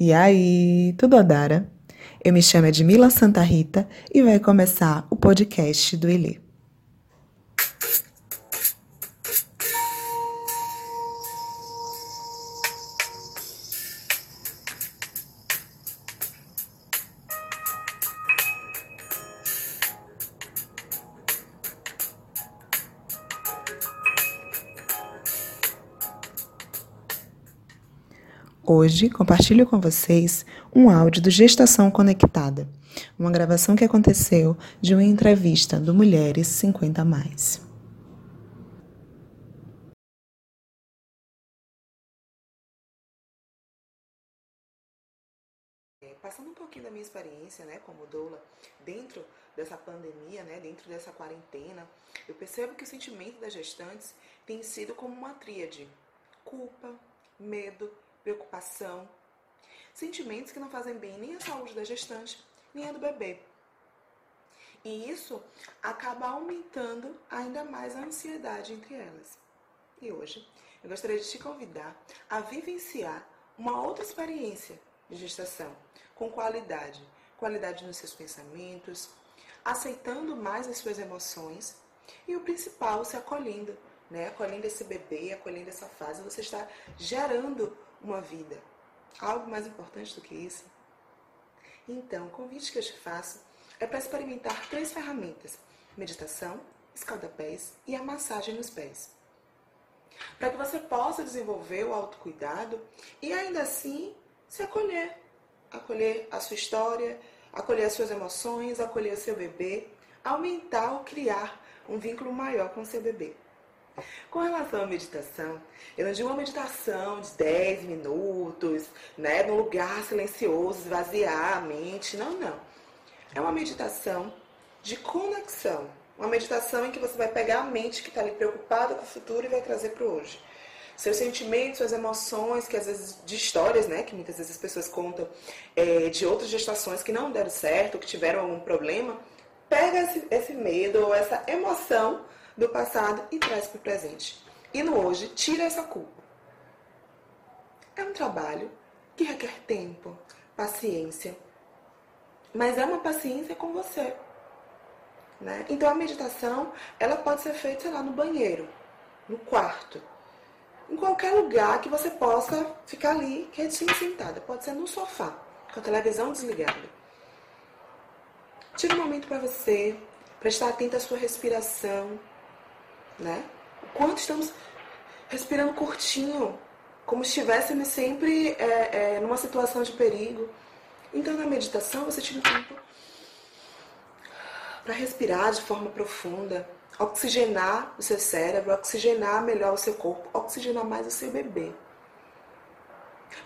E aí, tudo Adara? Eu me chamo Edmila Santa Rita e vai começar o podcast do Elê. Hoje compartilho com vocês um áudio do Gestação Conectada, uma gravação que aconteceu de uma entrevista do Mulheres 50 Mais. É, passando um pouquinho da minha experiência, né, como doula, dentro dessa pandemia, né, dentro dessa quarentena, eu percebo que o sentimento das gestantes tem sido como uma tríade: culpa, medo preocupação, sentimentos que não fazem bem nem à saúde da gestante, nem à do bebê. E isso acaba aumentando ainda mais a ansiedade entre elas. E hoje eu gostaria de te convidar a vivenciar uma outra experiência de gestação com qualidade, qualidade nos seus pensamentos, aceitando mais as suas emoções e o principal, se acolhendo, né? Acolhendo esse bebê, acolhendo essa fase, você está gerando uma vida. Algo mais importante do que isso? Então, o convite que eu te faço é para experimentar três ferramentas: meditação, escaldapés e a massagem nos pés. Para que você possa desenvolver o autocuidado e ainda assim se acolher. Acolher a sua história, acolher as suas emoções, acolher o seu bebê, aumentar ou criar um vínculo maior com o seu bebê. Com relação à meditação, eu não digo uma meditação de 10 minutos, né, num lugar silencioso, esvaziar a mente. Não, não. É uma meditação de conexão. Uma meditação em que você vai pegar a mente que está ali preocupada com o futuro e vai trazer para hoje. Seus sentimentos, suas emoções, que às vezes de histórias, né, que muitas vezes as pessoas contam é, de outras gestações que não deram certo, que tiveram algum problema, pega esse, esse medo ou essa emoção do passado e traz para o presente. E no hoje, tira essa culpa. É um trabalho que requer tempo, paciência, mas é uma paciência com você. Né? Então a meditação ela pode ser feita, sei lá, no banheiro, no quarto, em qualquer lugar que você possa ficar ali quietinha sentada. Pode ser no sofá, com a televisão desligada. Tira um momento para você, prestar atento à sua respiração, né? O quanto estamos respirando curtinho, como se estivéssemos sempre é, é, numa situação de perigo. Então, na meditação, você tira um tempo para respirar de forma profunda, oxigenar o seu cérebro, oxigenar melhor o seu corpo, oxigenar mais o seu bebê.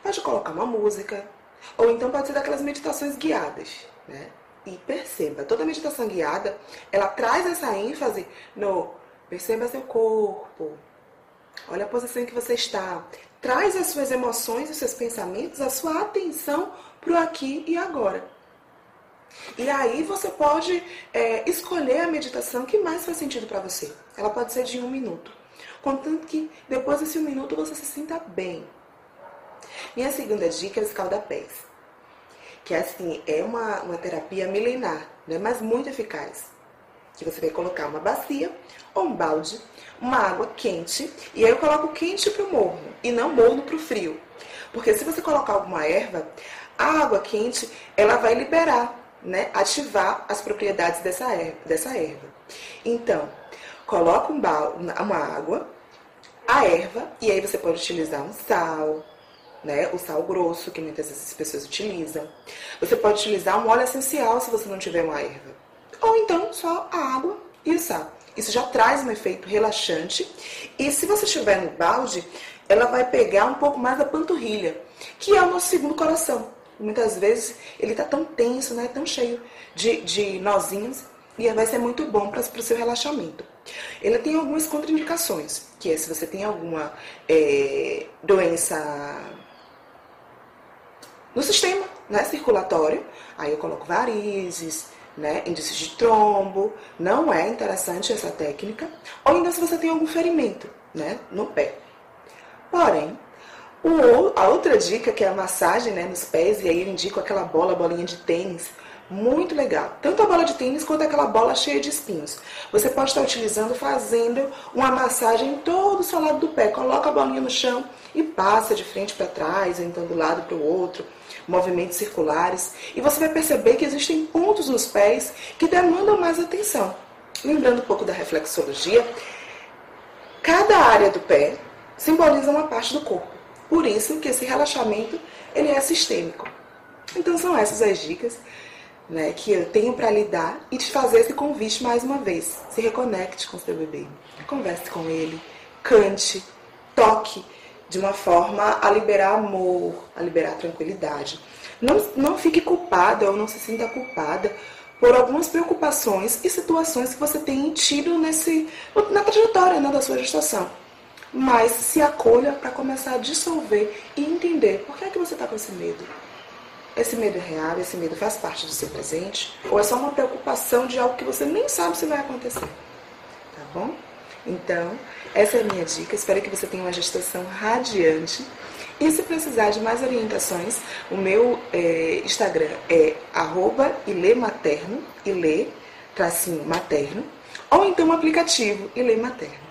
Pode colocar uma música, ou então pode ser daquelas meditações guiadas, né? E perceba, toda meditação guiada, ela traz essa ênfase no Perceba seu corpo. Olha a posição em que você está. Traz as suas emoções, os seus pensamentos, a sua atenção para o aqui e agora. E aí você pode é, escolher a meditação que mais faz sentido para você. Ela pode ser de um minuto. Contanto que depois desse um minuto você se sinta bem. Minha segunda dica é o escaldapés. Que assim, é uma, uma terapia milenar, né, mas muito eficaz que você vai colocar uma bacia ou um balde, uma água quente, e aí eu coloco quente para o morno e não morno para o frio. Porque se você colocar alguma erva, a água quente ela vai liberar, né, ativar as propriedades dessa erva. Dessa erva. Então, coloca um balde, uma água, a erva, e aí você pode utilizar um sal, né, o sal grosso, que muitas vezes as pessoas utilizam. Você pode utilizar um óleo essencial se você não tiver uma erva ou então só a água e o sal. Isso já traz um efeito relaxante. E se você estiver no balde, ela vai pegar um pouco mais da panturrilha, que é o nosso segundo coração. Muitas vezes ele está tão tenso, né, tão cheio de, de nozinhos, e vai ser muito bom para o seu relaxamento. Ele tem algumas contraindicações, que é se você tem alguma é, doença no sistema né, circulatório, aí eu coloco varizes, né, índices de trombo, não é interessante essa técnica, ou ainda se você tem algum ferimento né, no pé. Porém, O, a outra dica, que é a massagem né, nos pés, e aí eu indico aquela bola, bolinha de tênis, muito legal. Tanto a bola de tênis quanto aquela bola cheia de espinhos. Você pode estar utilizando fazendo uma massagem em todo o seu lado do pé. Coloca a bolinha no chão e passa de frente para trás, ou então do lado para o outro, movimentos circulares. E você vai perceber que existem pontos nos pés que demandam mais atenção. Lembrando um pouco da reflexologia, cada área do pé simboliza uma parte do corpo. Por isso que esse relaxamento ele é sistêmico. Então são essas as dicas né, que eu tenho para lhe dar e te fazer esse convite mais uma vez. Se reconecte com seu bebê, converse com ele, cante, toque de uma forma a liberar amor, a liberar tranquilidade. Não, não fique culpada ou não se sinta culpada por algumas preocupações e situações que você tem tido nesse, na trajetória né, da sua gestação. Mas se acolha para começar a dissolver e entender por que, é que você está com esse medo. Esse medo é real, esse medo faz parte do seu presente, ou é só uma preocupação de algo que você nem sabe se vai acontecer. Tá bom? Então, essa é a minha dica. Espero que você tenha uma gestação radiante. E se precisar de mais orientações, o meu é, Instagram é arroba ilematerno, ile, tracinho materno, ou então o aplicativo Ile Materno.